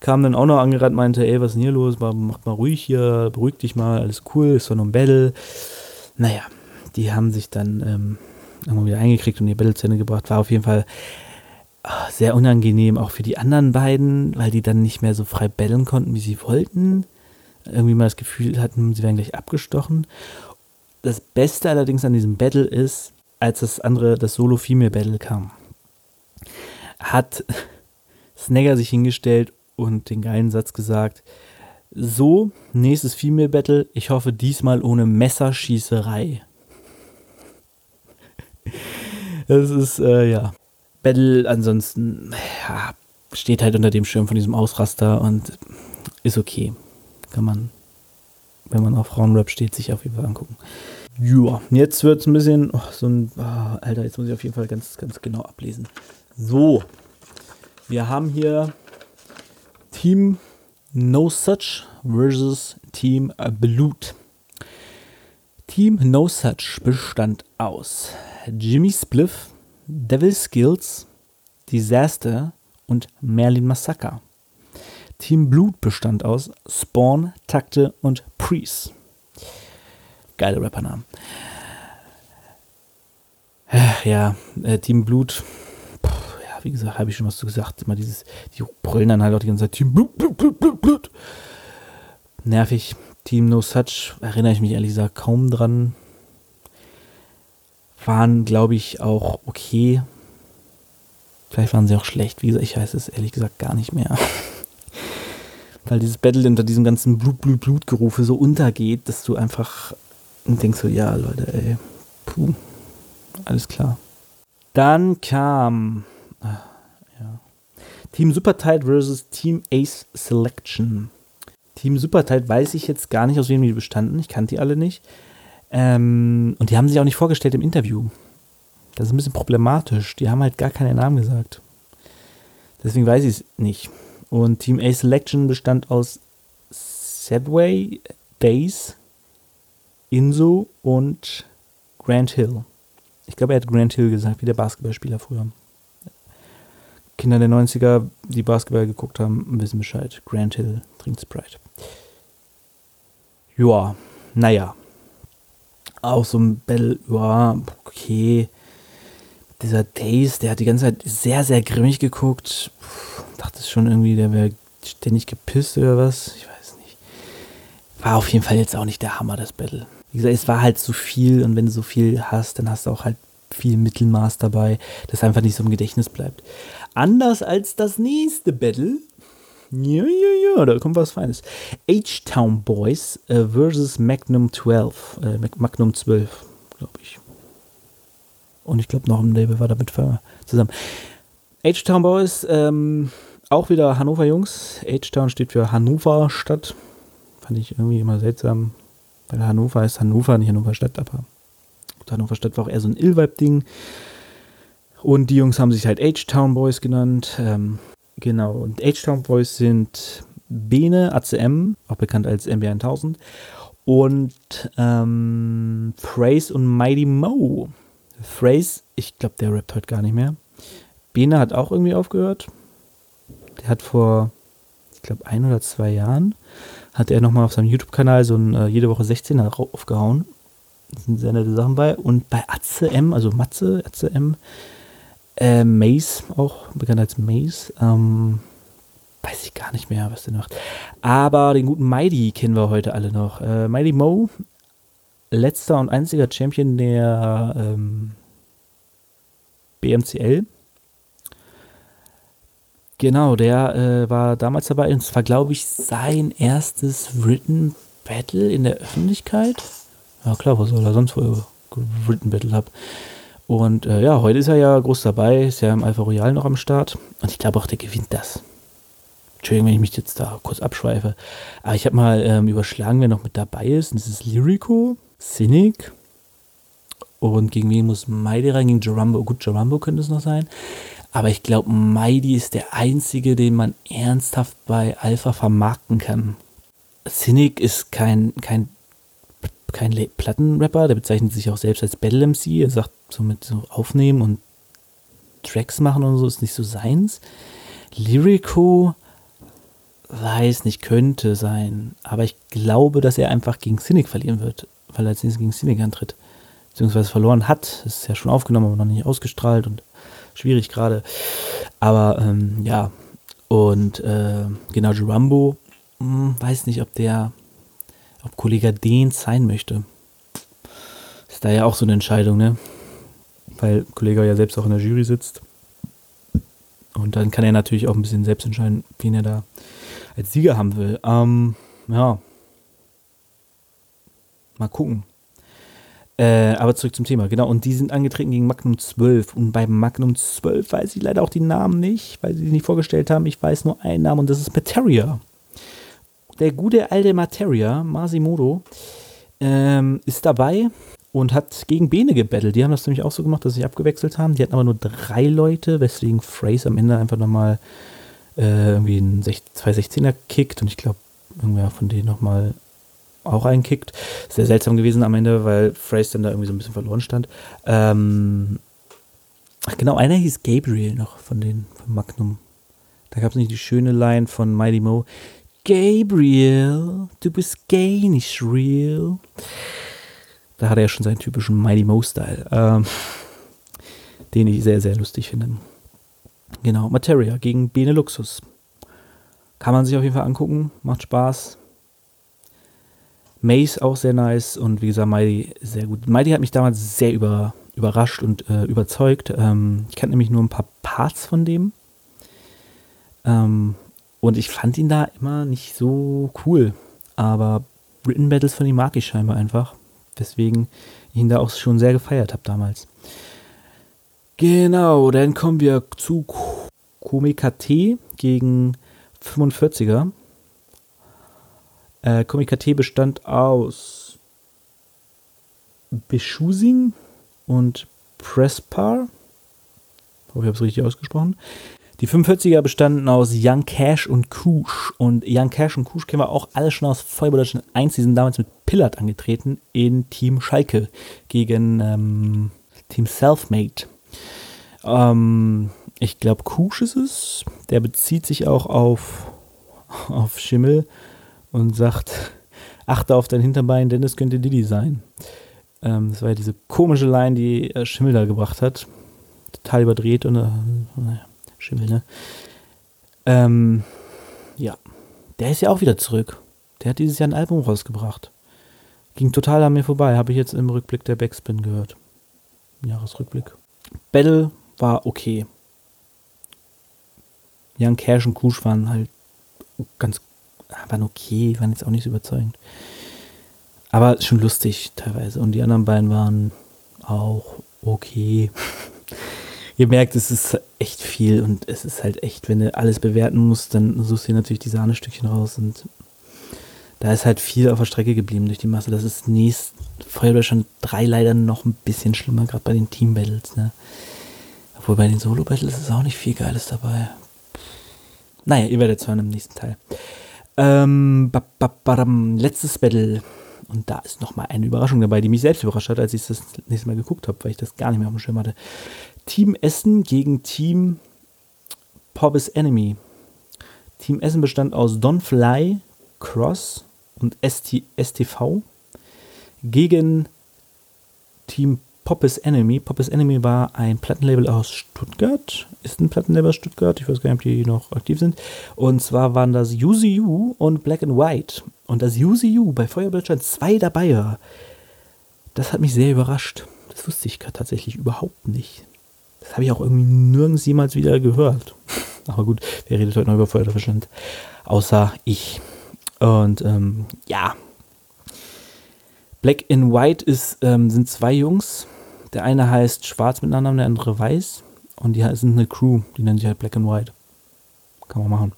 kam dann auch noch angerannt, meinte, ey, was ist denn hier los? Macht mal ruhig hier, beruhig dich mal, alles cool, ist doch nur ein Battle. Naja, die haben sich dann ähm, irgendwann wieder eingekriegt und ihr Battle zu gebracht. War auf jeden Fall sehr unangenehm, auch für die anderen beiden, weil die dann nicht mehr so frei battlen konnten, wie sie wollten. Irgendwie mal das Gefühl hatten, sie werden gleich abgestochen. Das Beste allerdings an diesem Battle ist, als das andere, das Solo-Female-Battle kam, hat <laughs> Snagger sich hingestellt und den geilen Satz gesagt, so, nächstes Female Battle, ich hoffe diesmal ohne Messerschießerei. <laughs> Das ist, äh, ja. Battle ansonsten, ja, steht halt unter dem Schirm von diesem Ausraster und ist okay. Kann man, wenn man auf Frauenrap steht, sich auf jeden Fall angucken. Ja, jetzt wird es ein bisschen, oh, so ein, oh, Alter, jetzt muss ich auf jeden Fall ganz, ganz genau ablesen. So, wir haben hier Team No Such versus Team Blut. Team No Such bestand aus Jimmy Spliff, Devil Skills, Disaster und Merlin Massacre. Team Blut bestand aus Spawn, Takte und Priest. Geile Rappernamen. Ja, äh, Team Blut wie gesagt, habe ich schon was zu gesagt. Immer dieses, die brüllen dann halt auch die ganze Zeit Team Blut, Blut, Blut, Blut, Blut. Nervig. Team No Such erinnere ich mich ehrlich gesagt kaum dran. Waren, glaube ich, auch okay. Vielleicht waren sie auch schlecht. Wie gesagt, ich weiß es ehrlich gesagt gar nicht mehr. <laughs> Weil dieses Battle unter diesem ganzen Blut, Blut, Blutgerufe so untergeht, dass du einfach denkst so, ja, Leute, ey, puh, alles klar. Dann kam ja. Team Supertight versus Team Ace Selection. Team Supertight weiß ich jetzt gar nicht, aus wem die bestanden. Ich kannte die alle nicht. Ähm, und die haben sich auch nicht vorgestellt im Interview. Das ist ein bisschen problematisch. Die haben halt gar keine Namen gesagt. Deswegen weiß ich es nicht. Und Team A Selection bestand aus Sedway, Days, Inso und Grant Hill. Ich glaube, er hat Grant Hill gesagt, wie der Basketballspieler früher. Kinder der 90er, die Basketball geguckt haben, wissen Bescheid. Grant Hill trinkt Sprite. Ja, naja. Auch so ein Battle, ja, okay. Dieser Days, der hat die ganze Zeit sehr, sehr grimmig geguckt. Puh, dachte schon irgendwie, der wäre ständig gepisst oder was. Ich weiß nicht. War auf jeden Fall jetzt auch nicht der Hammer, das Battle. Wie gesagt, es war halt so viel und wenn du so viel hast, dann hast du auch halt viel Mittelmaß dabei, das einfach nicht so im Gedächtnis bleibt. Anders als das nächste Battle. Ja, ja, ja, da kommt was Feines. H-Town Boys äh, versus Magnum 12. Äh, Magnum 12, glaube ich. Und ich glaube, noch ein Label war damit zusammen. H-Town Boys, ähm, auch wieder Hannover Jungs. H-Town steht für Hannover Stadt. Fand ich irgendwie immer seltsam. Weil Hannover heißt Hannover, nicht Hannover Stadt, aber Hannover Stadt war auch eher so ein Ill-Vibe-Ding. Und die Jungs haben sich halt H-Town Boys genannt. Ähm, genau, und H-Town Boys sind Bene, ACM, auch bekannt als MB 1000, und ähm, Phrase und Mighty Mo. Phrase, ich glaube, der rappt heute gar nicht mehr. Bene hat auch irgendwie aufgehört. Der hat vor, ich glaube, ein oder zwei Jahren, hat er nochmal auf seinem YouTube-Kanal so ein äh, jede Woche 16 aufgehauen. Da sind sehr nette Sachen bei. Und bei ACM, also Matze, ACM, äh, Mace, auch bekannt als Mace. Ähm, weiß ich gar nicht mehr, was der macht. Aber den guten Mighty kennen wir heute alle noch. Äh, Mighty Mo, letzter und einziger Champion der ähm, BMCL. Genau, der äh, war damals dabei und es war, glaube ich, sein erstes Written Battle in der Öffentlichkeit. Ja klar, was soll er sonst wohl Written Battle haben? Und äh, ja, heute ist er ja groß dabei, ist ja im Alpha Royal noch am Start. Und ich glaube auch, der gewinnt das. Entschuldigung, wenn ich mich jetzt da kurz abschweife. Aber ich habe mal ähm, überschlagen, wer noch mit dabei ist. Und das ist Lyrico, Cynic. Und gegen wen muss Mighty rein? Gegen Jarambo. Gut, Jarambo könnte es noch sein. Aber ich glaube, Mighty ist der einzige, den man ernsthaft bei Alpha vermarkten kann. Cynic ist kein, kein, kein Plattenrapper, der bezeichnet sich auch selbst als Battle MC. Er sagt, so mit so aufnehmen und Tracks machen und so ist nicht so seins. Lyrico weiß nicht, könnte sein. Aber ich glaube, dass er einfach gegen Cynic verlieren wird, weil er als nächstes gegen Cynic antritt. Beziehungsweise verloren hat. Das ist ja schon aufgenommen, aber noch nicht ausgestrahlt und schwierig gerade. Aber ähm, ja. Und äh, genau, Rambo, hm, weiß nicht, ob der, ob Kollege den sein möchte. Ist da ja auch so eine Entscheidung, ne? Weil Kollege ja selbst auch in der Jury sitzt. Und dann kann er natürlich auch ein bisschen selbst entscheiden, wen er da als Sieger haben will. Ähm, ja. Mal gucken. Äh, aber zurück zum Thema, genau. Und die sind angetreten gegen Magnum 12. Und bei Magnum 12 weiß ich leider auch die Namen nicht, weil sie die nicht vorgestellt haben. Ich weiß nur einen Namen und das ist Materia. Der gute alte Materia, Masimoto, ähm, ist dabei und hat gegen Bene gebettelt. Die haben das nämlich auch so gemacht, dass sie abgewechselt haben. Die hatten aber nur drei Leute, weswegen Phrase am Ende einfach nochmal äh, irgendwie einen 216er kickt und ich glaube, irgendwer von denen nochmal auch einkickt. Sehr seltsam gewesen am Ende, weil Phrase dann da irgendwie so ein bisschen verloren stand. Ähm, ach genau, einer hieß Gabriel noch von den von Magnum. Da gab es nicht die schöne Line von Mighty Mo. Gabriel, du bist gay, nicht real. Da hat er ja schon seinen typischen Mighty Mo-Style, ähm, den ich sehr, sehr lustig finde. Genau, Materia gegen Beneluxus. Kann man sich auf jeden Fall angucken, macht Spaß. Mace auch sehr nice und wie gesagt, Mighty sehr gut. Mighty hat mich damals sehr über, überrascht und äh, überzeugt. Ähm, ich kannte nämlich nur ein paar Parts von dem. Ähm, und ich fand ihn da immer nicht so cool. Aber Written Battles von ihm mag ich scheinbar einfach. Deswegen ich ihn da auch schon sehr gefeiert habe damals. Genau, dann kommen wir zu Komika T gegen 45er. Äh, Komika T bestand aus Beschusing und Prespar. Ich hoffe, ich habe es richtig ausgesprochen. Die 45er bestanden aus Young Cash und Kush. Und Young Cash und Kush kennen wir auch alle schon aus Feuerwehr 1. Die sind damals mit Pillard angetreten in Team Schalke gegen ähm, Team Selfmade. Ähm, ich glaube, Kusch ist es. Der bezieht sich auch auf, <laughs> auf Schimmel und sagt, achte auf dein Hinterbein, denn es könnte Didi sein. Ähm, das war ja diese komische Line, die äh, Schimmel da gebracht hat. Total überdreht und äh, naja, Schimmel, ne? Ähm, ja. Der ist ja auch wieder zurück. Der hat dieses Jahr ein Album rausgebracht. Ging total an mir vorbei, habe ich jetzt im Rückblick der Backspin gehört. Jahresrückblick. Battle war okay. Young Cash und Kusch waren halt ganz, waren okay, waren jetzt auch nicht so überzeugend. Aber schon lustig teilweise. Und die anderen beiden waren auch okay. <laughs> Ihr merkt, es ist echt viel und es ist halt echt, wenn du alles bewerten musst, dann suchst du dir natürlich die Sahnestückchen raus und da ist halt viel auf der Strecke geblieben durch die Masse. Das ist nächst Feuerwehr schon drei leider noch ein bisschen schlimmer, gerade bei den Team-Battles. Ne? Obwohl bei den Solo-Battles ist auch nicht viel Geiles dabei. Naja, ihr werdet es hören im nächsten Teil. Ähm, ba, ba, ba, letztes Battle. Und da ist nochmal eine Überraschung dabei, die mich selbst überrascht hat, als ich das nächste Mal geguckt habe, weil ich das gar nicht mehr auf dem Schirm hatte. Team Essen gegen Team Pobbis Enemy. Team Essen bestand aus Don Fly, Cross und ST, STV gegen Team Poppes Enemy. Poppes Enemy war ein Plattenlabel aus Stuttgart. Ist ein Plattenlabel aus Stuttgart. Ich weiß gar nicht, ob die noch aktiv sind. Und zwar waren das UZU und Black and White. Und das UZU bei Feuerbildschein 2 dabei war. Das hat mich sehr überrascht. Das wusste ich tatsächlich überhaupt nicht. Das habe ich auch irgendwie nirgends jemals wieder gehört. <laughs> Aber gut, wer redet heute noch über Feuerwehrverstand? Außer ich. Und ähm, ja. Black and White ist, ähm, sind zwei Jungs. Der eine heißt Schwarz mit Nachnamen, der andere Weiß. Und die sind eine Crew, die nennen sich halt Black and White. Kann man machen.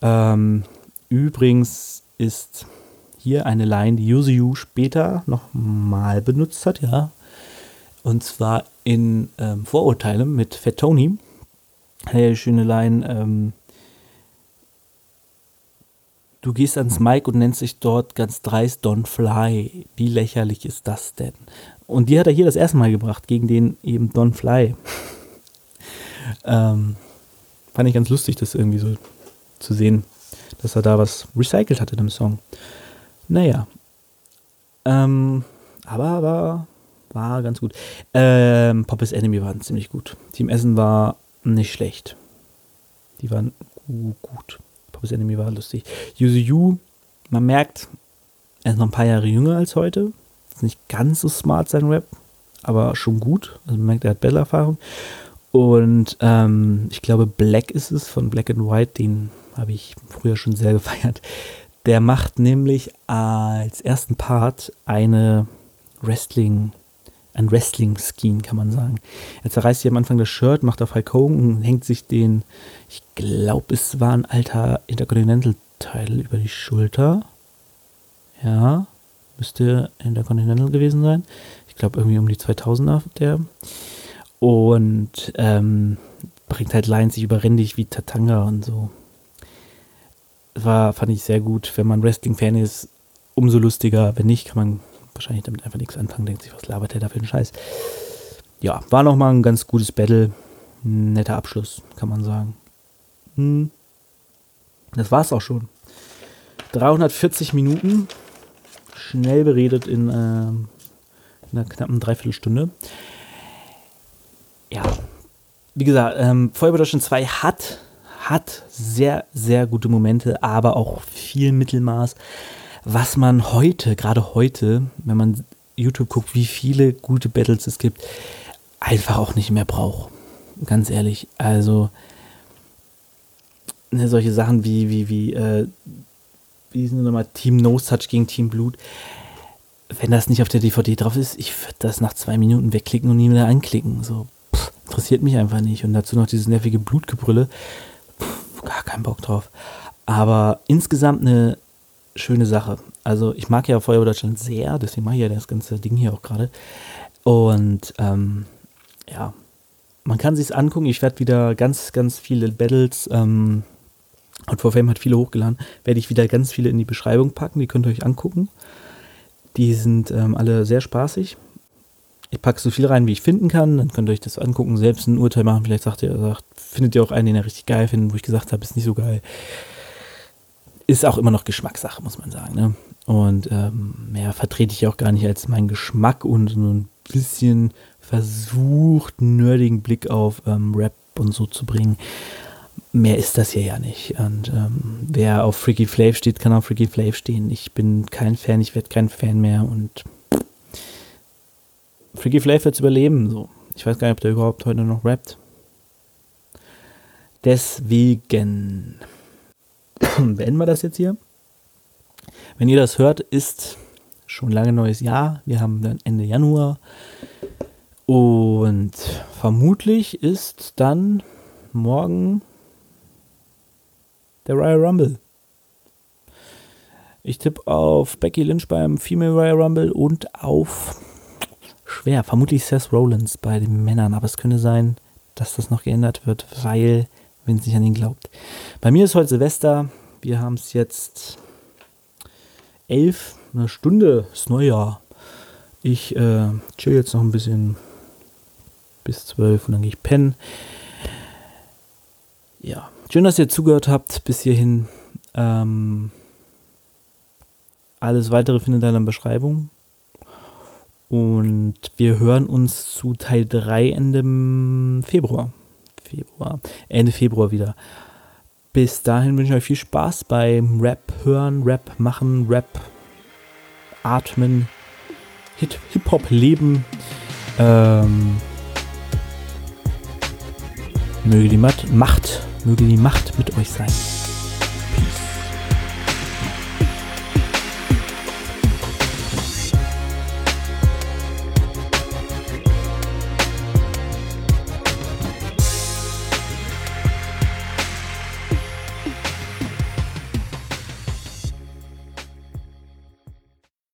Ähm, übrigens ist hier eine Line, die Yuzu später nochmal benutzt hat, ja. Und zwar in ähm, Vorurteile mit Fat Tony. Hey, schöne Line. Ähm, du gehst ans Mic und nennst dich dort ganz dreist Don't Fly. Wie lächerlich ist das denn? Und die hat er hier das erste Mal gebracht, gegen den eben Don't Fly. <laughs> ähm, fand ich ganz lustig, das irgendwie so zu sehen, dass er da was recycelt hat in dem Song. Naja. Ähm, aber war, war ganz gut. Ähm, Pop's Enemy waren ziemlich gut. Team Essen war nicht schlecht. Die waren gut. Pop's Enemy war lustig. Yuzu Yu, man merkt, er ist noch ein paar Jahre jünger als heute. Ist nicht ganz so smart sein Rap, aber schon gut. Also man merkt, er hat Bell-Erfahrung. Und ähm, ich glaube, Black ist es von Black and White, den habe ich früher schon sehr <laughs> gefeiert. Der macht nämlich als ersten Part eine Wrestling, ein Wrestling-Skin, kann man sagen. Er zerreißt hier am Anfang das Shirt, macht auf Hulk Hogan und hängt sich den, ich glaube, es war ein alter Intercontinental-Teil über die Schulter. Ja, müsste Intercontinental gewesen sein. Ich glaube, irgendwie um die 2000er, der. Und ähm, bringt halt Lines, sich überrendig wie Tatanga und so war, fand ich sehr gut. Wenn man Wrestling-Fan ist, umso lustiger. Wenn nicht, kann man wahrscheinlich damit einfach nichts anfangen. Denkt sich, was labert der da für einen Scheiß? Ja, war nochmal ein ganz gutes Battle. netter Abschluss, kann man sagen. Hm. Das war's auch schon. 340 Minuten. Schnell beredet in, äh, in einer knappen Dreiviertelstunde. Ja, wie gesagt, ähm, Feuerwehr Deutschland 2 hat hat sehr, sehr gute Momente, aber auch viel Mittelmaß, was man heute, gerade heute, wenn man YouTube guckt, wie viele gute Battles es gibt, einfach auch nicht mehr braucht. Ganz ehrlich. Also, ne, solche Sachen wie, wie, wie, äh, wie sind nochmal Team No Touch gegen Team Blut. Wenn das nicht auf der DVD drauf ist, ich würde das nach zwei Minuten wegklicken und nie wieder anklicken. So, pff, interessiert mich einfach nicht. Und dazu noch dieses nervige Blutgebrülle gar keinen Bock drauf. Aber insgesamt eine schöne Sache. Also ich mag ja Feuerwehr Deutschland sehr, deswegen mache ich ja das ganze Ding hier auch gerade. Und ähm, ja, man kann sich's angucken. Ich werde wieder ganz, ganz viele Battles ähm, und For Fame hat viele hochgeladen. Werde ich wieder ganz viele in die Beschreibung packen. Die könnt ihr euch angucken. Die sind ähm, alle sehr spaßig. Ich packe so viel rein, wie ich finden kann. Dann könnt ihr euch das angucken, selbst ein Urteil machen. Vielleicht sagt ihr, sagt, findet ihr auch einen, den ihr richtig geil findet, wo ich gesagt habe, ist nicht so geil. Ist auch immer noch Geschmackssache, muss man sagen. Ne? Und ähm, mehr vertrete ich auch gar nicht als meinen Geschmack und so ein bisschen versucht, nerdigen Blick auf ähm, Rap und so zu bringen. Mehr ist das hier ja nicht. Und ähm, wer auf Freaky Flav steht, kann auf Freaky Flav stehen. Ich bin kein Fan, ich werde kein Fan mehr und Freaky Flav wird es überleben. So. Ich weiß gar nicht, ob der überhaupt heute noch rappt. Deswegen <laughs> beenden wir das jetzt hier. Wenn ihr das hört, ist schon lange neues Jahr. Wir haben dann Ende Januar. Und vermutlich ist dann morgen der Royal Rumble. Ich tippe auf Becky Lynch beim Female Royal Rumble und auf schwer, vermutlich Seth Rollins bei den Männern, aber es könnte sein, dass das noch geändert wird, weil wenn es nicht an ihn glaubt. Bei mir ist heute Silvester. Wir haben es jetzt elf, eine Stunde, ist Neujahr. Ich äh, chill jetzt noch ein bisschen bis zwölf und dann gehe ich pennen. Ja, schön, dass ihr zugehört habt bis hierhin. Ähm, alles weitere findet ihr in der Beschreibung. Und wir hören uns zu Teil 3 Ende Februar. Februar, Ende Februar wieder. Bis dahin wünsche ich euch viel Spaß beim Rap hören, Rap machen, Rap atmen, Hip-Hop leben. Ähm, möge die Macht möge die Macht mit euch sein.